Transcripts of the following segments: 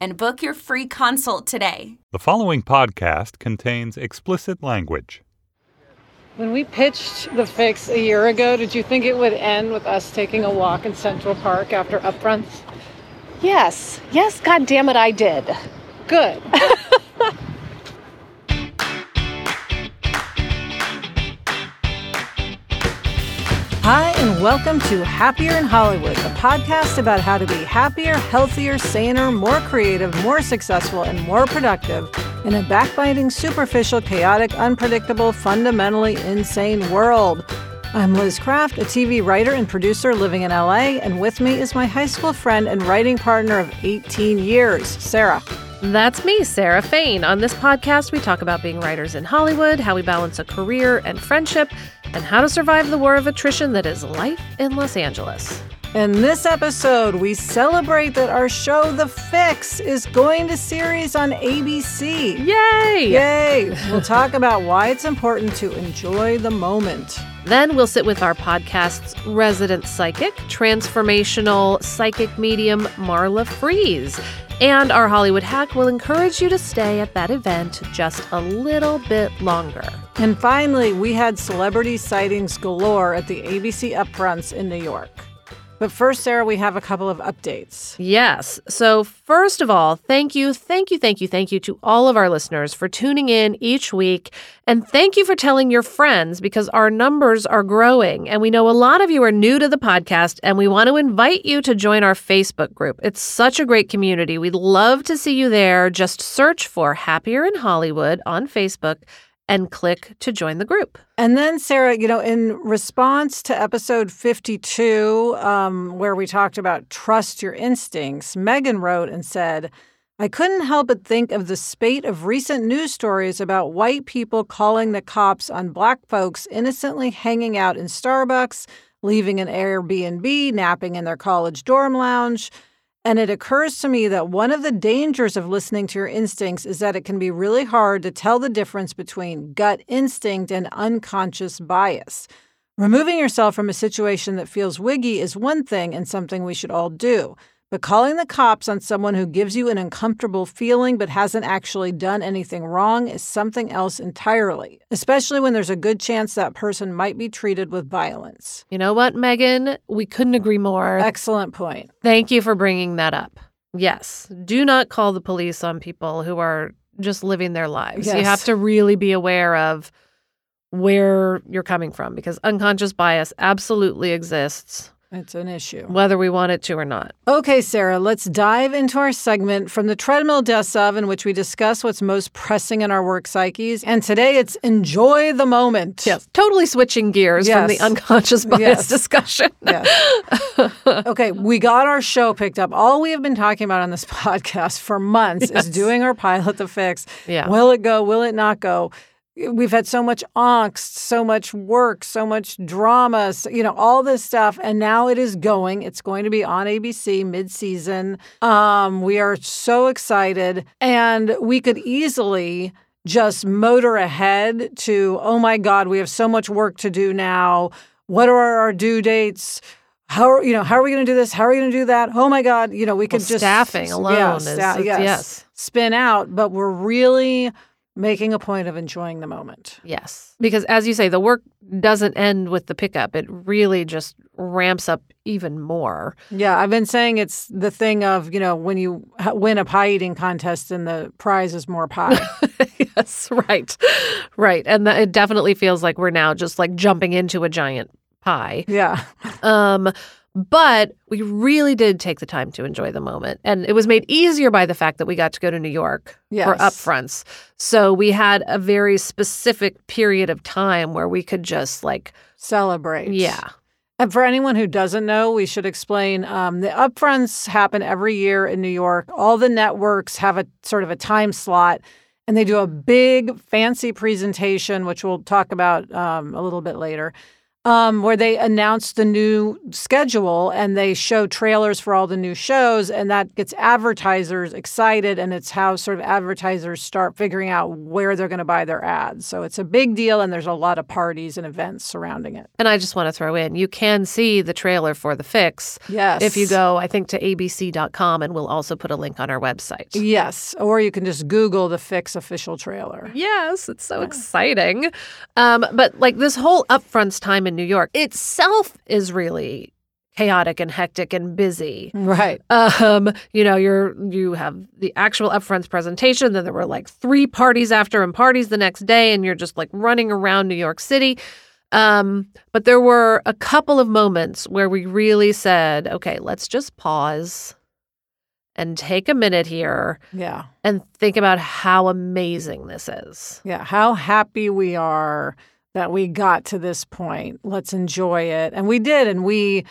And book your free consult today. The following podcast contains explicit language. When we pitched the fix a year ago, did you think it would end with us taking a walk in Central Park after upfronts? Yes, yes, God damn it, I did. Good. Hi, and welcome to Happier in Hollywood, a podcast about how to be happier, healthier, saner, more creative, more successful, and more productive in a backbiting, superficial, chaotic, unpredictable, fundamentally insane world. I'm Liz Craft, a TV writer and producer living in LA, and with me is my high school friend and writing partner of 18 years, Sarah. That's me, Sarah Fain. On this podcast, we talk about being writers in Hollywood, how we balance a career and friendship, and how to survive the war of attrition that is life in Los Angeles. In this episode, we celebrate that our show, The Fix, is going to series on ABC. Yay! Yay! We'll talk about why it's important to enjoy the moment. Then we'll sit with our podcast's resident psychic, transformational psychic medium Marla Frees. And our Hollywood hack will encourage you to stay at that event just a little bit longer. And finally, we had celebrity sightings galore at the ABC Upfronts in New York. But first, Sarah, we have a couple of updates. Yes. So, first of all, thank you, thank you, thank you, thank you to all of our listeners for tuning in each week. And thank you for telling your friends because our numbers are growing. And we know a lot of you are new to the podcast, and we want to invite you to join our Facebook group. It's such a great community. We'd love to see you there. Just search for Happier in Hollywood on Facebook and click to join the group. And then, Sarah, you know, in response to episode 52, um, where we talked about trust your instincts, Megan wrote and said, I couldn't help but think of the spate of recent news stories about white people calling the cops on black folks innocently hanging out in Starbucks, leaving an Airbnb, napping in their college dorm lounge. And it occurs to me that one of the dangers of listening to your instincts is that it can be really hard to tell the difference between gut instinct and unconscious bias. Removing yourself from a situation that feels wiggy is one thing and something we should all do. But calling the cops on someone who gives you an uncomfortable feeling but hasn't actually done anything wrong is something else entirely, especially when there's a good chance that person might be treated with violence. You know what, Megan? We couldn't agree more. Excellent point. Thank you for bringing that up. Yes, do not call the police on people who are just living their lives. Yes. You have to really be aware of where you're coming from because unconscious bias absolutely exists, It's an issue. whether we want it to or not. Okay, Sarah, let's dive into our segment from the treadmill desk of in which we discuss what's most pressing in our work psyches. And today it's enjoy the moment. Yes, totally switching gears from the unconscious bias Yes. discussion. Yes. okay, we got our show picked up. All we have been talking about on this podcast for months Yes. is doing our pilot the fix. Yeah. Will it go? Will it not go? We've had so much angst, so much work, so much drama, s- you know, all this stuff. And now it is going. It's going to be on ABC mid season. Um, we are so excited. And we could easily just motor ahead to, oh my God, we have so much work to do now. What are our due dates? How are you know how are we going to do this? How are we going to do that? Oh my God! You know we could Well, just staffing alone yeah, is- yes, yes. spin out. But we're really making a point of enjoying the moment. Yes. Because as you say, the work doesn't end with the pickup. It really just ramps up even more. Yeah, I've been saying it's the thing of you know when you win a pie eating contest and the prize is more pie. yes, right. Right. And that, it definitely feels like we're now just like jumping into a giant pie. yeah, Um but we really did take the time to enjoy the moment. And it was made easier by the fact that we got to go to New York for upfronts. So we had a very specific period of time where we could just like, celebrate. yeah. And for anyone who doesn't know, we should explain um, the upfronts happen every year in New York. All the networks have a sort of a time slot. and they do a big fancy presentation, which we'll talk about um, a little bit later um, where they announce the new schedule and they show trailers for all the new shows, and that gets advertisers excited. And it's how sort of advertisers start figuring out where they're going to buy their ads. So it's a big deal, and there's a lot of parties and events surrounding it. And I just want to throw in you can see the trailer for The Fix. Yes. If you go, I think, to abc.com, and we'll also put a link on our website. Yes. Or you can just Google the Fix official trailer. Yes, it's so exciting. Um, but like this whole upfronts time in New York itself is really chaotic and hectic and busy. Right. Um, you know, you're you have the actual upfronts presentation, then there were like three parties after and parties the next day, and you're just like running around New York City. Um, but there were a couple of moments where we really said, okay, let's just pause and take a minute here Yeah. and think about how amazing this is. Yeah. How happy we are that we got to this point. Let's enjoy it. And we did. And we,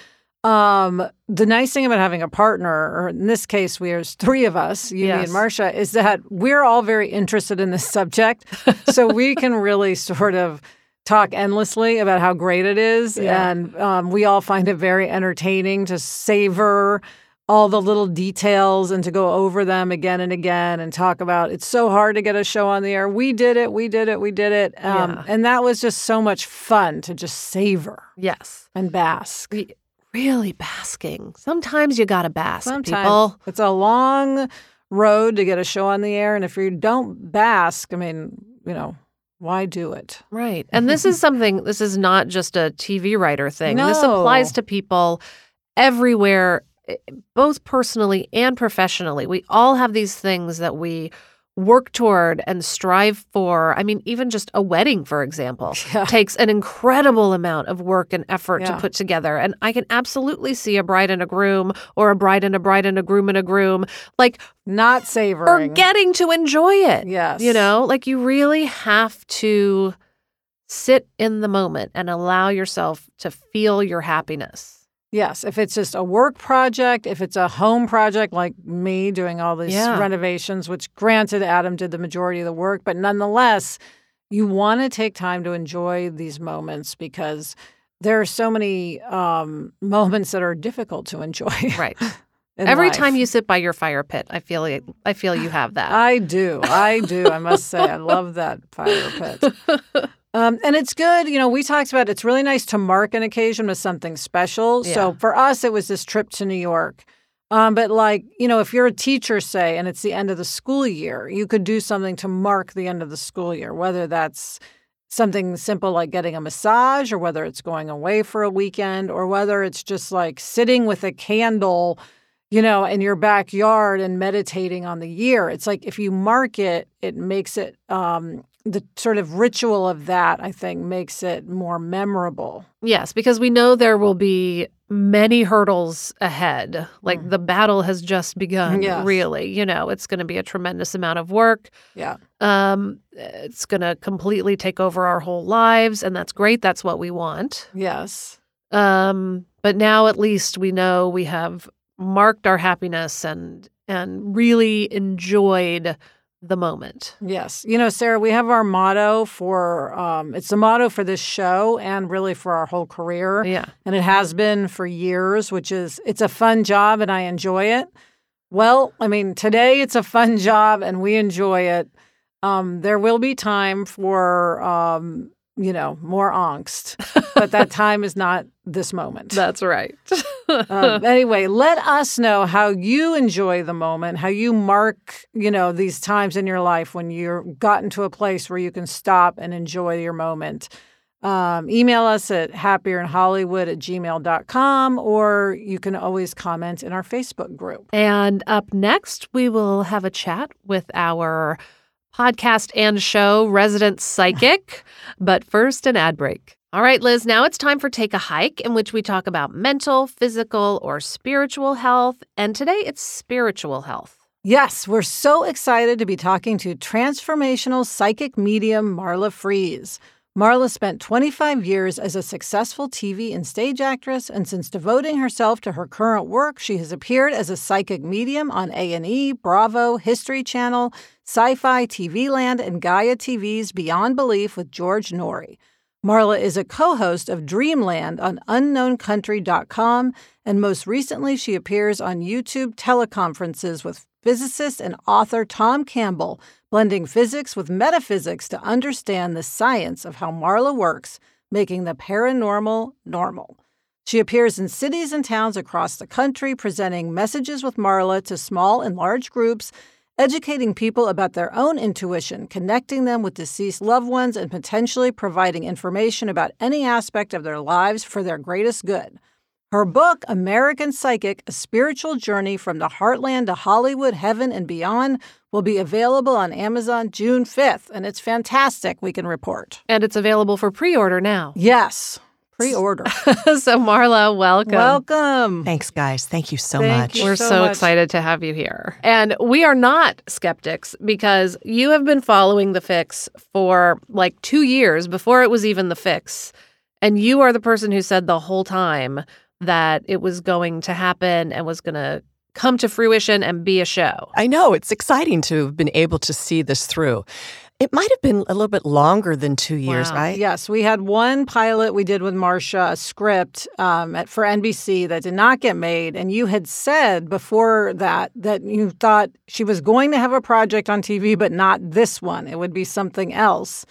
um, the nice thing about having a partner, or in this case, we there's three of us, you, me, and Marcia, is that we're all very interested in this subject. so we can really sort of talk endlessly about how great it is. Yeah. And um, we all find it very entertaining to savor all the little details and to go over them again and again and talk about it's so hard to get a show on the air. We did it, we did it, we did it. Um, Yeah. And that was just so much fun to just savor Yes. and bask. Re- really basking. Sometimes you got to bask, Sometimes people. it's a long road to get a show on the air. And if you don't bask, I mean, you know, why do it? Right. And this is something, this is not just a TV writer thing. This applies to people everywhere, Eh, both personally and professionally. We all have these things that we work toward and strive for. I mean, even just a wedding, for example, Yeah. takes an incredible amount of work and effort Yeah. to put together. And I can absolutely see a bride and a groom or a bride and a bride and a groom and a groom like Not savoring. forgetting to enjoy it. Yes. You know, like you really have to sit in the moment and allow yourself to feel your happiness. Yes, if it's just a work project, if it's a home project like me doing all these Yeah. renovations, which granted Adam did the majority of the work, but nonetheless, you want to take time to enjoy these moments because there are so many um, moments that are difficult to enjoy. Right. Every life. time you sit by your fire pit, I feel like, I feel you have that. I do. I do. I must say, I love that fire pit. Um, and it's good. You know, we talked about it's really nice to mark an occasion with something special. So for us, it was this trip to New York. Um, but like, you know, if you're a teacher, say, and it's the end of the school year, you could do something to mark the end of the school year, whether that's something simple like getting a massage or whether it's going away for a weekend or whether it's just like sitting with a candle you know, in your backyard and meditating on the year. It's like if you mark it, it makes it um, the sort of ritual of that. I think makes it more memorable. yes, because we know there will be many hurdles ahead. Like the battle has just begun, Mm. Yes. really. You know, it's going to be a tremendous amount of work. Yeah, Um, it's going to completely take over our whole lives, and that's great. That's what we want. yes, Um, but now at least we know we have marked our happiness and and really enjoyed the moment. yes. You know, Sarah, we have our motto for um, it's the motto for this show and really for our whole career. Yeah. and it has been for years, which is it's a fun job and I enjoy it. Well, I mean, today it's a fun job and we enjoy it. Um, there will be time for um, you know more angst, but that time is not this moment. That's right. um, anyway, let us know how you enjoy the moment, how you mark, you know, these times in your life when you're gotten to a place where you can stop and enjoy your moment. Um, email us at happierinhollywood at gmail.com or you can always comment in our Facebook group. and up next, we will have a chat with our podcast and show resident psychic. but first, an ad break. All right, Liz, now it's time for Take a Hike, in which we talk about mental, physical, or spiritual health. And today it's spiritual health. Yes, we're so excited to be talking to transformational psychic medium Marla Frees. Marla spent 25 years as a successful TV and stage actress, and since devoting herself to her current work, she has appeared as a psychic medium on A&E, Bravo, History Channel, Sci-Fi TV Land, and Gaia TV's Beyond Belief with George Noory. Marla is a co-host of Dreamland on unknowncountry.com, and most recently she appears on YouTube teleconferences with physicist and author Tom Campbell blending physics with metaphysics to understand the science of how Marla works, making the paranormal normal. She appears in cities and towns across the country, presenting messages with Marla to small and large groups, educating people about their own intuition, connecting them with deceased loved ones, and potentially providing information about any aspect of their lives for their greatest good. Her book, American Psychic A Spiritual Journey from the Heartland to Hollywood, Heaven, and Beyond, will be available on Amazon June 5th, and it's fantastic, we can report. And it's available for pre order now. Yes, pre order. so, Marla, welcome. Welcome. Thanks, guys. Thank you so Thank much. you. We're so so, much. excited to have you here. And we are not skeptics because you have been following the fix for like two years before it was even the fix. And you are the person who said the whole time that it was going to happen and was going to come to fruition and be a show. I know it's exciting to have been able to see this through. It might have been a little bit longer than two years, Wow. right? Yes, we had one pilot we did with Marcia, a script um, at, for NBC that did not get made. And you had said before that that you thought she was going to have a project on TV, but not this one. It would be something else.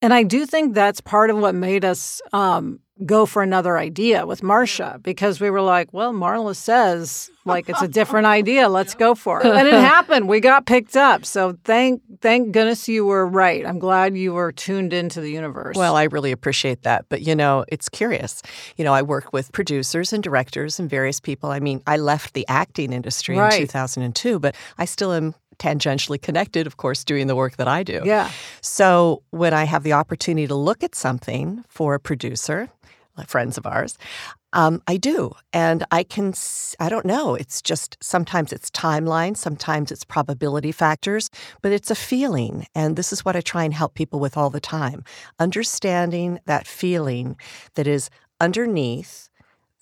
And I do think that's part of what made us um, go for another idea with Marcia because we were like, well, Marla says like it's a different idea. Let's go for it. And it happened. We got picked up. So thank thank goodness you were right. I'm glad you were tuned into the universe. Well, I really appreciate that. But, you know, it's curious. You know, I work with producers and directors and various people. I mean, I left the acting industry Right. in 2002, but I still am tangentially connected, of course, doing the work that I do. yeah. So when I have the opportunity to look at something for a producer, like friends of ours, um, I do. And I can, I don't know, it's just sometimes it's timeline, sometimes it's probability factors, but it's a feeling. And this is what I try and help people with all the time understanding that feeling that is underneath,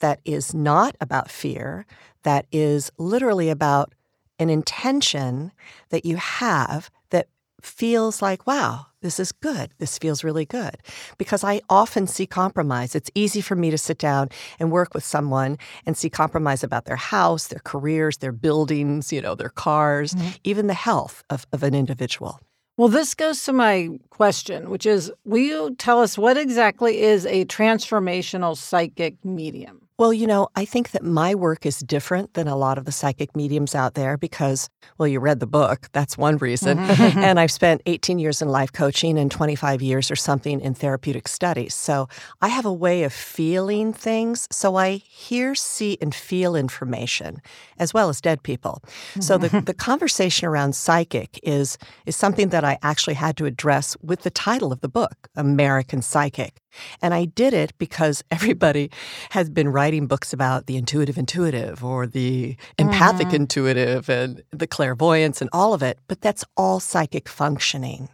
that is not about fear, that is literally about an intention that you have that feels like, wow, this is good. This feels really good. Because I often see compromise. It's easy for me to sit down and work with someone and see compromise about their house, their careers, their buildings, you know, their cars, mm-hmm. even the health of, of an individual. Well, this goes to my question, which is will you tell us what exactly is a transformational psychic medium? Well, you know, I think that my work is different than a lot of the psychic mediums out there because, well, you read the book. That's one reason. Mm-hmm. and I've spent 18 years in life coaching and 25 years or something in therapeutic studies. So I have a way of feeling things. So I hear, see, and feel information as well as dead people. So the, mm-hmm. the conversation around psychic is, is something that I actually had to address with the title of the book, American Psychic. And I did it because everybody has been writing books about the intuitive intuitive or the empathic mm-hmm. intuitive and the clairvoyance and all of it, but that's all psychic functioning.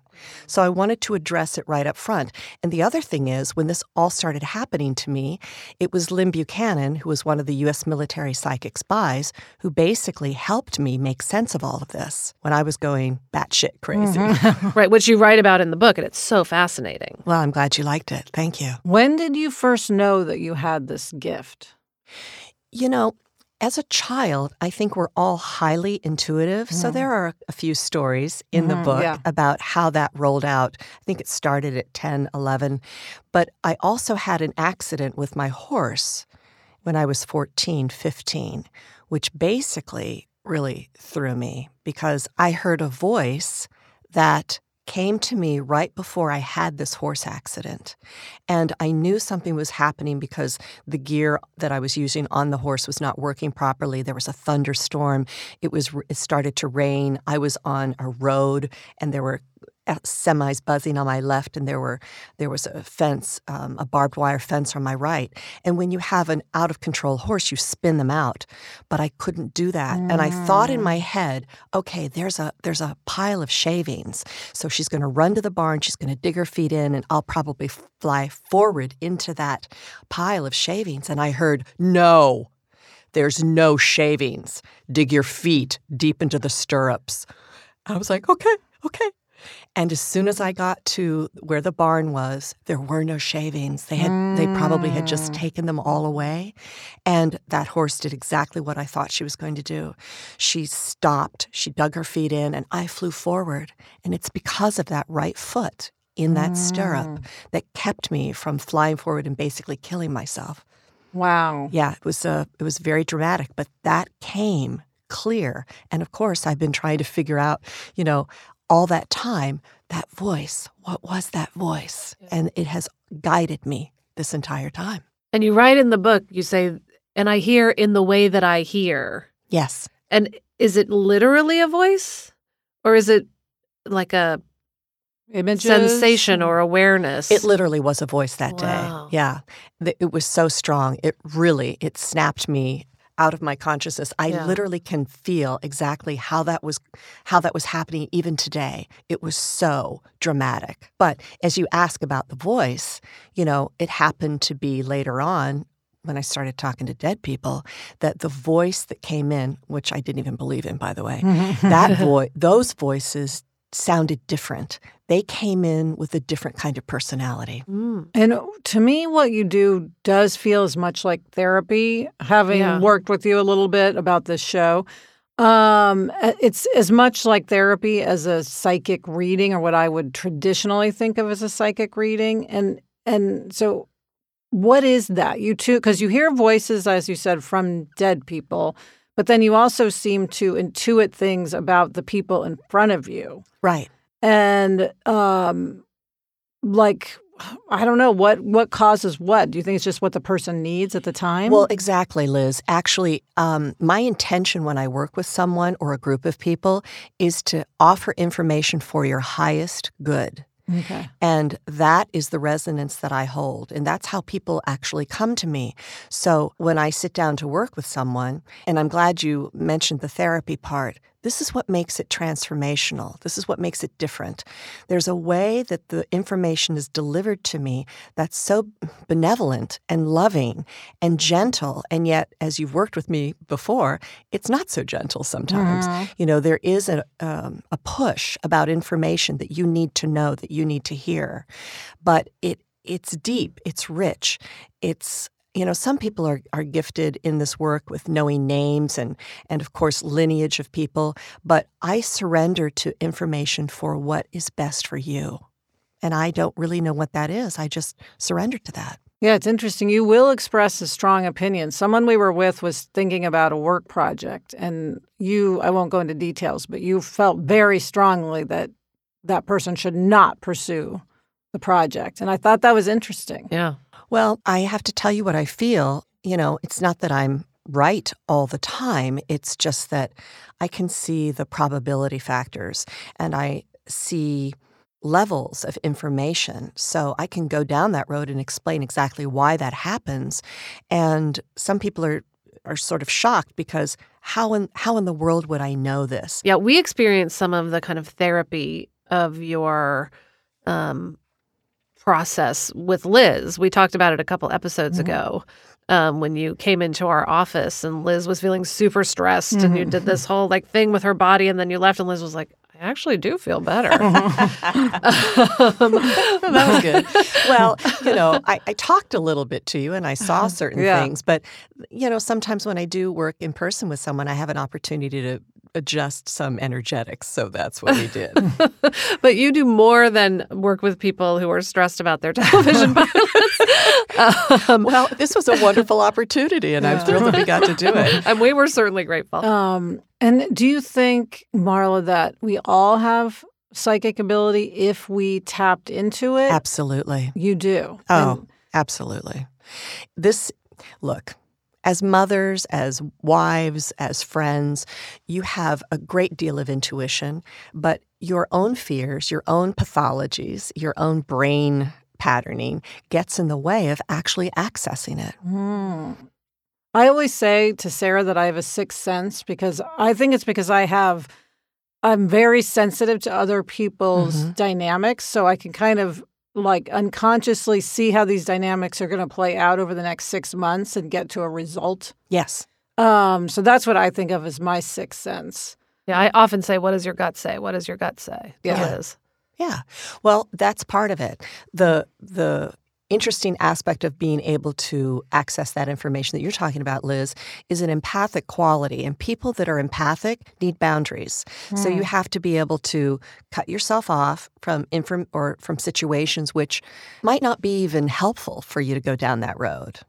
So I wanted to address it right up front. And the other thing is, when this all started happening to me, it was Lynn Buchanan, who was one of the U.S. military psychic spies, who basically helped me make sense of all of this when I was going batshit crazy. Mm-hmm. right, which you write about in the book, and it's so fascinating. Well, I'm glad you liked it. Thank you. When did you first know that you had this gift? You know, as a child, I think we're all highly intuitive. So there are a few stories in the Mhm, book yeah. about how that rolled out. I think it started at 10, 11. But I also had an accident with my horse when I was 14, 15, which basically really threw me because I heard a voice that came to me right before I had this horse accident. And I knew something was happening because the gear that I was using on the horse was not working properly. There was a thunderstorm. It was it started to rain. I was on a road and there were semis buzzing on my left, and there were there was a fence, um, a barbed wire fence on my right. And when you have an out of control horse, you spin them out. But I couldn't do that, mm. and I thought in my head, okay, there's a there's a pile of shavings, so she's going to run to the barn, she's going to dig her feet in, and I'll probably fly forward into that pile of shavings. And I heard no. There's no shavings. Dig your feet deep into the stirrups. I was like, okay, okay. And as soon as I got to where the barn was, there were no shavings. They had mm. they probably had just mm. taken them all away. And that horse did exactly what I thought she was going to do. She stopped, she dug her feet in, and I flew forward. And it's because of that right foot in that mm. stirrup that kept me from flying forward and basically killing myself. Wow. Yeah, it was uh, it was very dramatic, but that came clear. And of course, I've been trying to figure out, you know, all that time, that voice, what was that voice? And it has guided me this entire time. And you write in the book, you say, and I hear in the way that I hear. Yes. And is it literally a voice? Or is it like a Images. sensation or mm-hmm. awareness? It literally was a voice that wow. day. Yeah. It was so strong. It really, it snapped me out of my consciousness. I yeah. literally can feel exactly how that was how that was happening even today. It was so dramatic. But as you ask about the voice, you know, it happened to be later on when I started talking to dead people that the voice that came in, which I didn't even believe in by the way, that voice those voices sounded different. They came in with a different kind of personality. Mm. And to me, what you do does feel as much like therapy, having yeah. worked with you a little bit about this show. Um, it's as much like therapy as a psychic reading or what I would traditionally think of as a psychic reading. And and so what is that? You too because you hear voices, as you said, from dead people but then you also seem to intuit things about the people in front of you. Right. And um like I don't know what what causes what. Do you think it's just what the person needs at the time? Well, exactly, Liz. Actually, um, my intention when I work with someone or a group of people is to offer information for your highest good. Okay. And that is the resonance that I hold. And that's how people actually come to me. So when I sit down to work with someone, and I'm glad you mentioned the therapy part, this is what makes it transformational. This is what makes it different. There's a way that the information is delivered to me that's so benevolent and loving and gentle. And yet, as you've worked with me before, it's not so gentle sometimes. Mm-hmm. You know, there is a, um, a push about information that you need to know, that you need to hear. But it it's deep, it's rich, it's you know, some people are, are gifted in this work with knowing names and, and, of course, lineage of people, but I surrender to information for what is best for you. And I don't really know what that is. I just surrender to that. Yeah, it's interesting. You will express a strong opinion. Someone we were with was thinking about a work project, and you, I won't go into details, but you felt very strongly that that person should not pursue the project. And I thought that was interesting. Yeah. Well, I have to tell you what I feel. You know, it's not that I'm right all the time, it's just that I can see the probability factors and I see levels of information. So I can go down that road and explain exactly why that happens. And some people are are sort of shocked because how in how in the world would I know this? Yeah, we experienced some of the kind of therapy of your um process with Liz. We talked about it a couple episodes mm-hmm. ago. Um, when you came into our office and Liz was feeling super stressed mm-hmm. and you did this whole like thing with her body and then you left and Liz was like, I actually do feel better. um, that was good. Well, you know, I, I, talked a little bit to you and I saw certain yeah. things, but you know, sometimes when I do work in person with someone, I have an opportunity to adjust some energetics. So that's what we did. but you do more than work with people who are stressed about their television pilots. Um, well, this was a wonderful opportunity, and yeah. I'm thrilled that we got to do it. And we were certainly grateful. Um, and do you think, Marla, that we all have psychic ability if we tapped into it? Absolutely. You do. Oh, and- absolutely. This, look, as mothers, as wives, as friends, you have a great deal of intuition, but your own fears, your own pathologies, your own brain patterning gets in the way of actually accessing it. Hmm. I always say to Sarah that I have a sixth sense because I think it's because I have, I'm very sensitive to other people's Mhm. dynamics. So I can kind of like unconsciously see how these dynamics are going to play out over the next six months and get to a result. Yes. Um, so that's what I think of as my sixth sense. Yeah, I often say, "What does your gut say? What does your gut say?" to Yeah. Liz. Yeah. Well, that's part of it. The the interesting aspect of being able to access that information that you're talking about, Liz, is an empathic quality. And people that are empathic need boundaries. So you have to be able to cut yourself off from inform or from situations which might not be even helpful for you to go down that road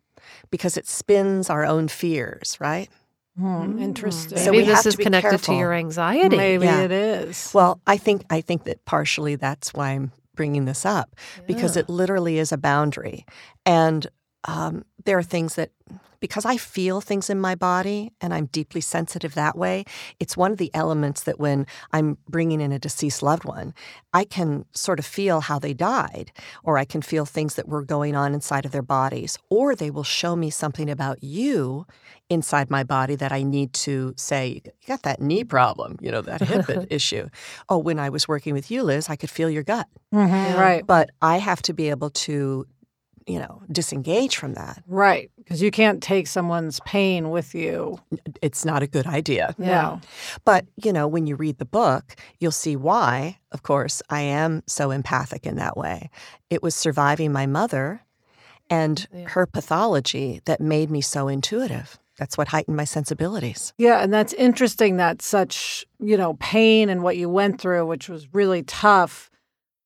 because it spins our own fears, right? Hmm, interesting. So Maybe we this is be connected careful. to your anxiety. Maybe Yeah. it is. Well, I think I think that partially that's why I'm bringing this up because it literally is a boundary, and um, there are things that because I feel things in my body and I'm deeply sensitive that way. It's one of the elements that when I'm bringing in a deceased loved one, I can sort of feel how they died, or I can feel things that were going on inside of their bodies, or they will show me something about you inside my body that I need to say, you got that knee problem, you know, that hip issue. Oh, when I was working with you, Liz, I could feel your gut. Mhm, Right. But I have to be able to, you know, disengage from that. Right. Because you can't take someone's pain with you. It's not a good idea. No. But, you know, when you read the book, you'll see why, of course, I am so empathic in that way. It was surviving my mother and Yeah. her pathology that made me so intuitive. That's what heightened my sensibilities. Yeah, and that's interesting that such, you know, pain and what you went through, which was really tough,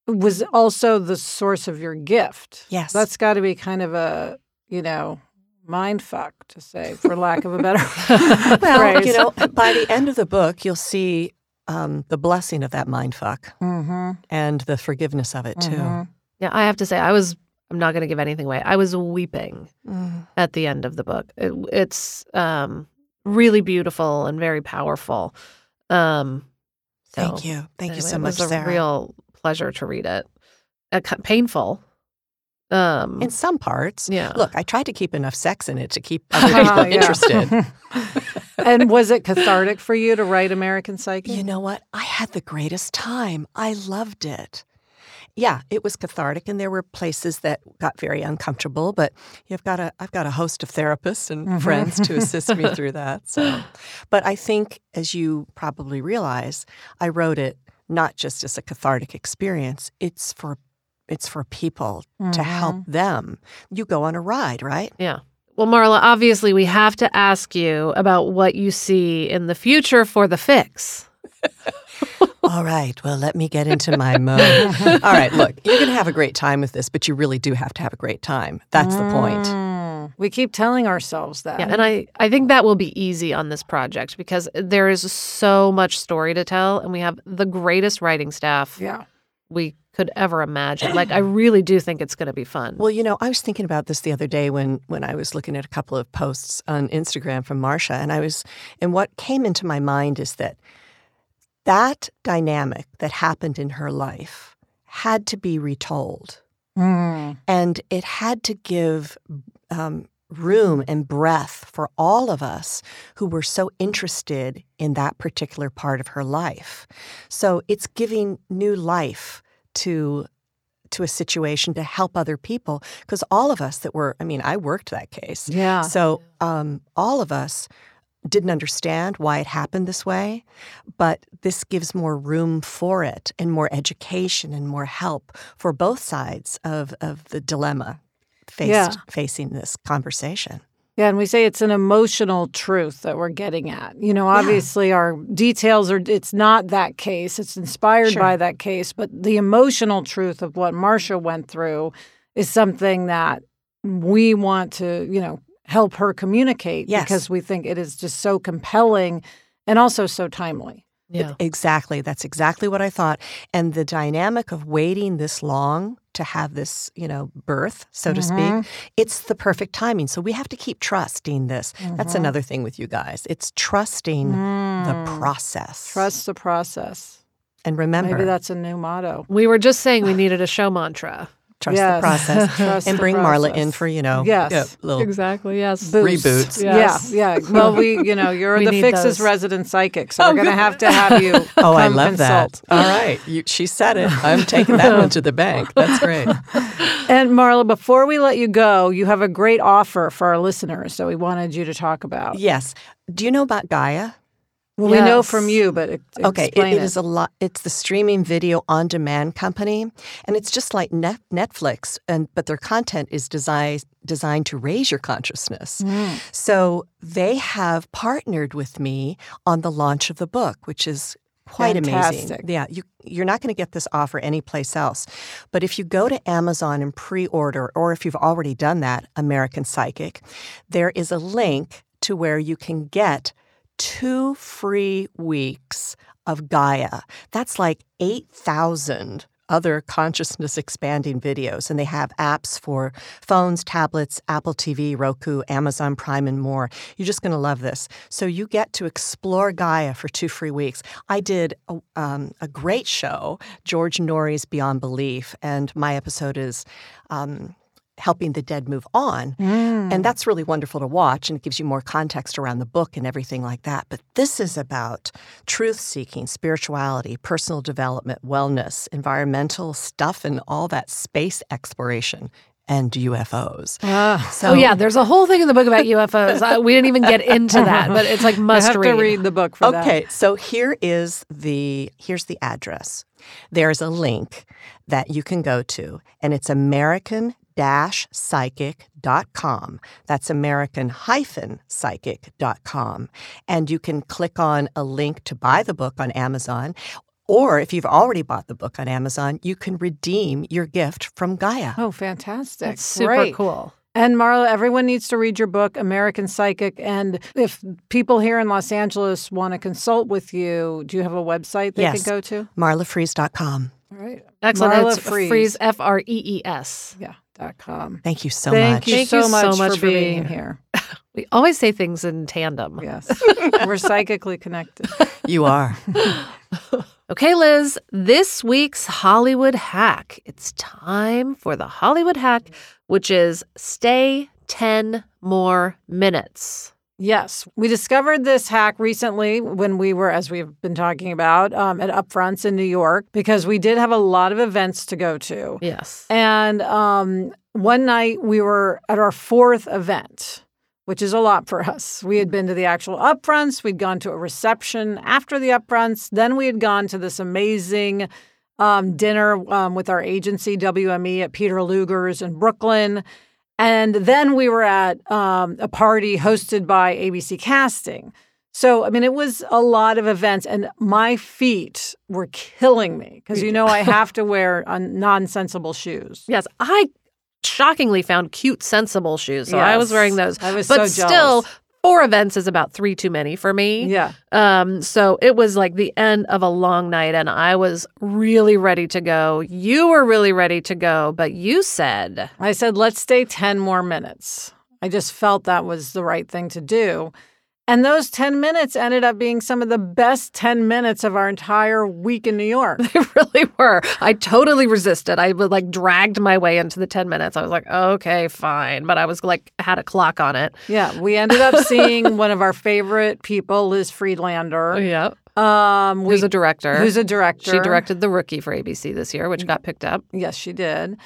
was also the source of your gift. Yes. That's got to be kind of a, you know, mind fuck to say, for lack of a better Well, phrase. you know, by the end of the book, you'll see um, the blessing of that mind fuck hmm and the forgiveness of it, too. Mhm. Yeah, I have to say, I was. I'm not going to give anything away. I was weeping Mm. at the end of the book. It, it's um, really beautiful and very powerful. Um, so Thank you. Thank you anyway, so it much, was a Sarah. real pleasure to read it. Uh, painful. Um, In some parts. yeah. Look, I tried to keep enough sex in it to keep other people yeah. interested. and was it cathartic for you to write American Psychic? You know what? I had the greatest time. I loved it. Yeah, it was cathartic, and there were places that got very uncomfortable. But you've got a, I've got a host of therapists and Mhm. friends to assist me through that. So, but I think, as you probably realize, I wrote it not just as a cathartic experience. It's for, it's for people to help mm-hmm. them. You go on a ride, right? Yeah. Well, Marla, obviously, we have to ask you about what you see in the future for the fix. All right. Well, let me get into my mode. All right. Look, you're going to have a great time with this, but you really do have to have a great time. That's the point. Mm. We keep telling ourselves that. Yeah, and I, I think that will be easy on this project because there is so much story to tell, and we have the greatest writing staff yeah. we could ever imagine. Like, I really do think it's going to be fun. Well, you know, I was thinking about this the other day when when I was looking at a couple of posts on Instagram from Marcia, and I was, and what came into my mind is that that dynamic that happened in her life had to be retold. Mm. And it had to give um, room and breath for all of us who were so interested in that particular part of her life. So it's giving new life to to a situation to help other people because all of us that were i mean i worked that case Yeah. so um, all of us didn't understand why it happened this way, but this gives more room for it and more education and more help for both sides of, of the dilemma faced, Yeah. facing this conversation. Yeah, and we say it's an emotional truth that we're getting at. You know, obviously our details are it's not that case. It's inspired Sure. by that case, but the emotional truth of what Marcia mm-hmm. went through is something that we want to, you know, help her communicate Yes. because we think it is just so compelling and also so timely. Yeah. Exactly. That's exactly what I thought. And the dynamic of waiting this long to have this, you know, birth, so to Mhm. speak, it's the perfect timing. So we have to keep trusting this. That's Mhm. another thing with you guys. It's trusting the Mm. process. Trust the process. And remember, Maybe that's a new motto. We were just saying we needed a show mantra. Trust Yes. the process Trust and the bring Marla in for, you know, Yes. yeah, little Exactly. Yes. Boost. Reboots. Yes. Yeah, yeah. Well, we, you know, you're We the need Fixes those. resident psychic, so oh, we're going to have to have you. Oh, I love consult. that. All right. You, she said it. I'm taking that one to the bank. That's great. And Marla, before we let you go, you have a great offer for our listeners that we wanted you to talk about. Yes. Do you know about Gaia? Well, we know from you, but Okay, it, explain it is a lot. It's the streaming video on demand company, and it's just like net, Netflix, and but their content is designed designed to raise your consciousness. Mm. So they have partnered with me on the launch of the book, which is quite Fantastic. amazing. Yeah, you you're not going to get this offer anyplace else. But if you go to Amazon and pre-order, or if you've already done that, American Psychic, there is a link to where you can get two free weeks of Gaia. That's like 8,000 other consciousness expanding videos. And they have apps for phones, tablets, Apple TV, Roku, Amazon Prime, and more. You're just going to love this. So you get to explore Gaia for two free weeks. I did a, um, a great show, George Noory's Beyond Belief, and my episode is. Um, helping the dead move on. And that's really wonderful to watch and it gives you more context around the book and everything like that. But this is about truth seeking, spirituality, personal development, wellness, environmental stuff, and all that space exploration and UFOs. Ah, So, Oh yeah, there's a whole thing in the book about UFOs. Uh, we didn't even get into that, but it's like you must have read. to read the book for that. Okay, so here is the here's the address. There's a link that you can go to, and it's American psychic.com. That's American hyphen psychic.com. And you can click on a link to buy the book on Amazon. Or if you've already bought the book on Amazon, you can redeem your gift from Gaia. Oh, fantastic. That's super Great. cool. And Marla, everyone needs to read your book, American Psychic. And if people here in Los Angeles want to consult with you, do you have a website they Yes. can go to? marlafrees.com. All right. Excellent. Marla it's Frees. Frees F R E E S. Yeah. Dot com. Thank you so Thank much. you Thank so you so much, much for, for being being here. We always say things in tandem. Yes. We're psychically connected. You are. Okay, Liz, this week's Hollywood hack. It's time for the Hollywood hack, which is stay 10 more minutes. Yes, we discovered this hack recently when we were, as we've been talking about, um, at Upfronts in New York because we did have a lot of events to go to. Yes. And um, one night we were at our fourth event, which is a lot for us. We had been to the actual upfronts, we'd gone to a reception after the upfronts, then we had gone to this amazing um, dinner um, with our agency, WME, at Peter Luger's in Brooklyn. And then we were at um, a party hosted by ABC Casting. So, I mean, it was a lot of events, and my feet were killing me because you know I have to wear uh, nonsensible shoes. Yes, I shockingly found cute, sensible shoes. So I was wearing those. I was but so still. Four events is about three too many for me. Yeah. Um, so it was like the end of a long night, and I was really ready to go. You were really ready to go, but you said, I said, let's stay 10 more minutes. I just felt that was the right thing to do. And those 10 minutes ended up being some of the best 10 minutes of our entire week in New York. They really were. I totally resisted. I would like dragged my way into the 10 minutes. I was like, okay, fine. But I was like, had a clock on it. yeah, we ended up seeing one of our favorite people, Liz Friedlander. Yeah. Um, we, Who's a director? who's a director. She directed The Rookie for ABC this year, which got picked up. Yes, she did.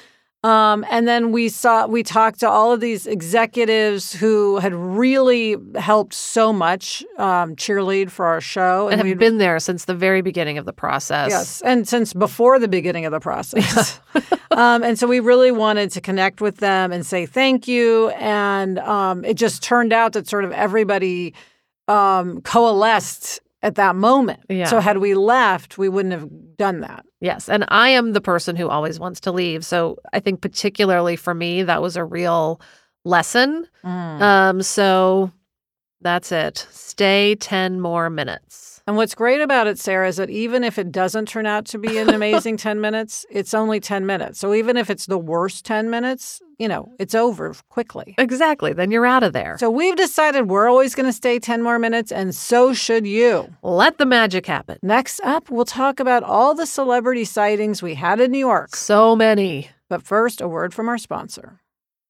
Um, and then we saw we talked to all of these executives who had really helped so much um, cheerlead for our show, And have been there since the very beginning of the process. Yes, and since before the beginning of the process. um, and so we really wanted to connect with them and say thank you. And um, it just turned out that sort of everybody um, coalesced at that moment. Yeah. So had we left, we wouldn't have done that. Yes. And I am the person who always wants to leave. So I think, particularly for me, that was a real lesson. Mm. Um, so That's it. Stay 10 more minutes. And what's great about it, Sarah, is that even if it doesn't turn out to be an amazing 10 minutes, it's only 10 minutes. So even if it's the worst 10 minutes, you know, it's over quickly. Exactly. Then you're out of there. So we've decided we're always going to stay 10 more minutes, and so should you. Let the magic happen. Next up, we'll talk about all the celebrity sightings we had in New York. So many. But first, a word from our sponsor.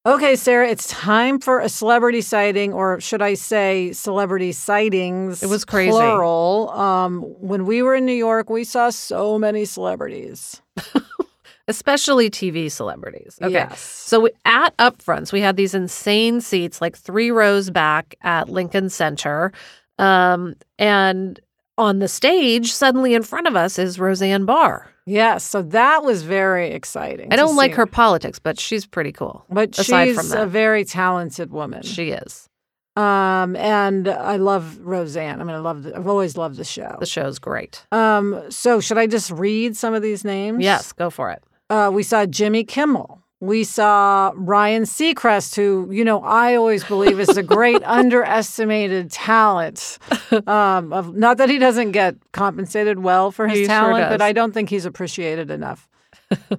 Okay, Sarah, it's time for a celebrity sighting, or should I say celebrity sightings? It was crazy. Plural. Um, when we were in New York, we saw so many celebrities. Especially TV celebrities. Okay. Yes. So we, at Upfronts, we had these insane seats, like three rows back at Lincoln Center. Um, and on the stage, suddenly in front of us is Roseanne Barr. Yes, so that was very exciting. I don't like see. her politics, but she's pretty cool. but she's a very talented woman. She is. um, and I love Roseanne. I mean, I love. The, I've always loved the show. The show's great. Um, so should I just read some of these names? Yes, go for it. Uh, we saw Jimmy Kimmel. We saw Ryan Seacrest, who, you know, I always believe is a great underestimated talent. Um, of, not that he doesn't get compensated well for his He sure talent, but. I don't think he's appreciated enough.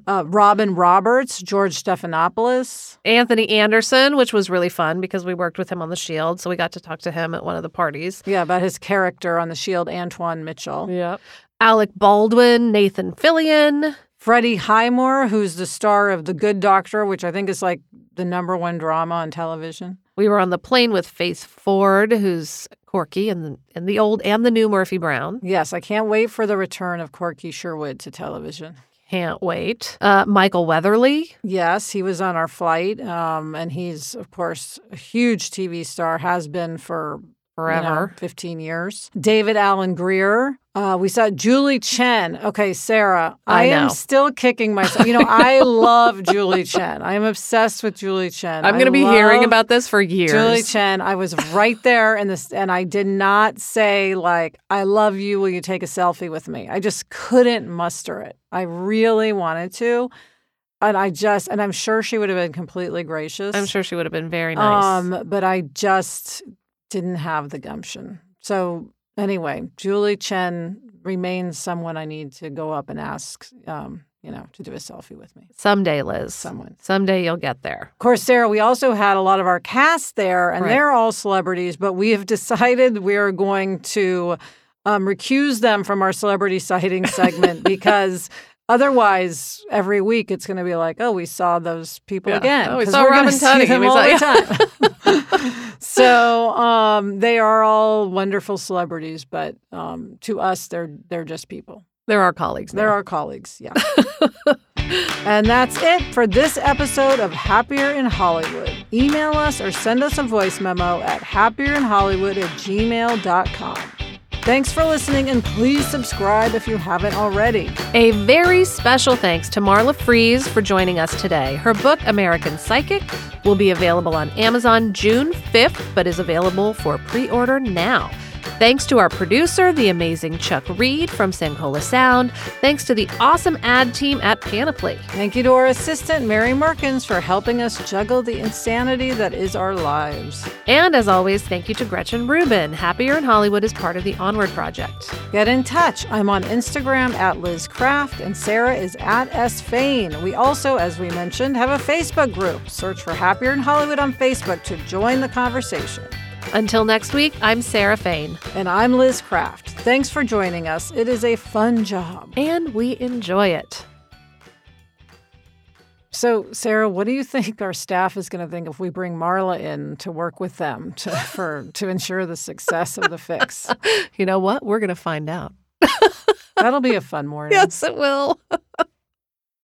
uh, Robin Roberts, George Stephanopoulos. Anthony Anderson, which was really fun because we worked with him on The Shield. So we got to talk to him at one of the parties. Yeah, about his character on The Shield, Antwon Mitchell. Yep. Alec Baldwin, Nathan Fillion. Freddie Highmore, who's the star of The Good Doctor, which I think is like the number one drama on television. We were on the plane with Faith Ford, who's Corky and the, and the old and the new Murphy Brown. Yes, I can't wait for the return of Corky Sherwood to television. Can't wait. Uh, Michael Weatherly. Yes, he was on our flight, um, and he's, of course, a huge TV star, has been for Forever. 15 years. David Alan Grier. Uh, we saw Julie Chen. Okay, Sarah, I, I am still kicking myself. You know, I love Julie Chen. I am obsessed with Julie Chen. I'm going to be hearing about this for years. Julie Chen. I was right there in this, and I did not say like, "I love you. Will you take a selfie with me?" I just couldn't muster it. I really wanted to, and I just, and I'm sure she would have been completely gracious. I'm sure she would have been very nice. Um, but I just didn't have the gumption. So anyway, Julie Chen remains someone I need to go up and ask, um, you know, to do a selfie with me. Someday, Liz. Someone. Someday you'll get there. Of course, Sarah, we also had a lot of our cast there, and Right. they're all celebrities, but we have decided we are going to um, recuse them from our celebrity sighting segment because otherwise, every week it's going to be like, oh, we saw those people Yeah. again. Oh, we saw Robin Tunney. them We all saw- the time. so um, they are all wonderful celebrities, but um, to us, they're they're just people. They're our colleagues. They're now. our colleagues, yeah. and that's it for this episode of Happier in Hollywood. Email us or send us a voice memo at happierinhollywood at gmail.com. Thanks for listening, and please subscribe if you haven't already. A very special thanks to Marla Frees for joining us today. Her book, American Psychic, will be available on Amazon June 5th, but is available for pre order now. Thanks to our producer, the amazing Chuck Reed from Sankola Sound. Thanks to the awesome ad team at Panoply. Thank you to our assistant, Mary Merkins, for helping us juggle the insanity that is our lives. And as always, thank you to Gretchen Rubin. Happier in Hollywood is part of the Onward Project. Get in touch. I'm on Instagram at Liz Craft, and Sarah is at S Fain. We also, as we mentioned, have a Facebook group. Search for Happier in Hollywood on Facebook to join the conversation. Until next week, I'm Sarah Fain, And I'm Liz Craft. Thanks for joining us. It is a fun job. and we enjoy it. So, Sarah, what do you think our staff is going to think if we bring Marla in to work with them to, for to ensure the success of the fix? You know what? We're going to find out. That'll be a fun morning. Yes, it will.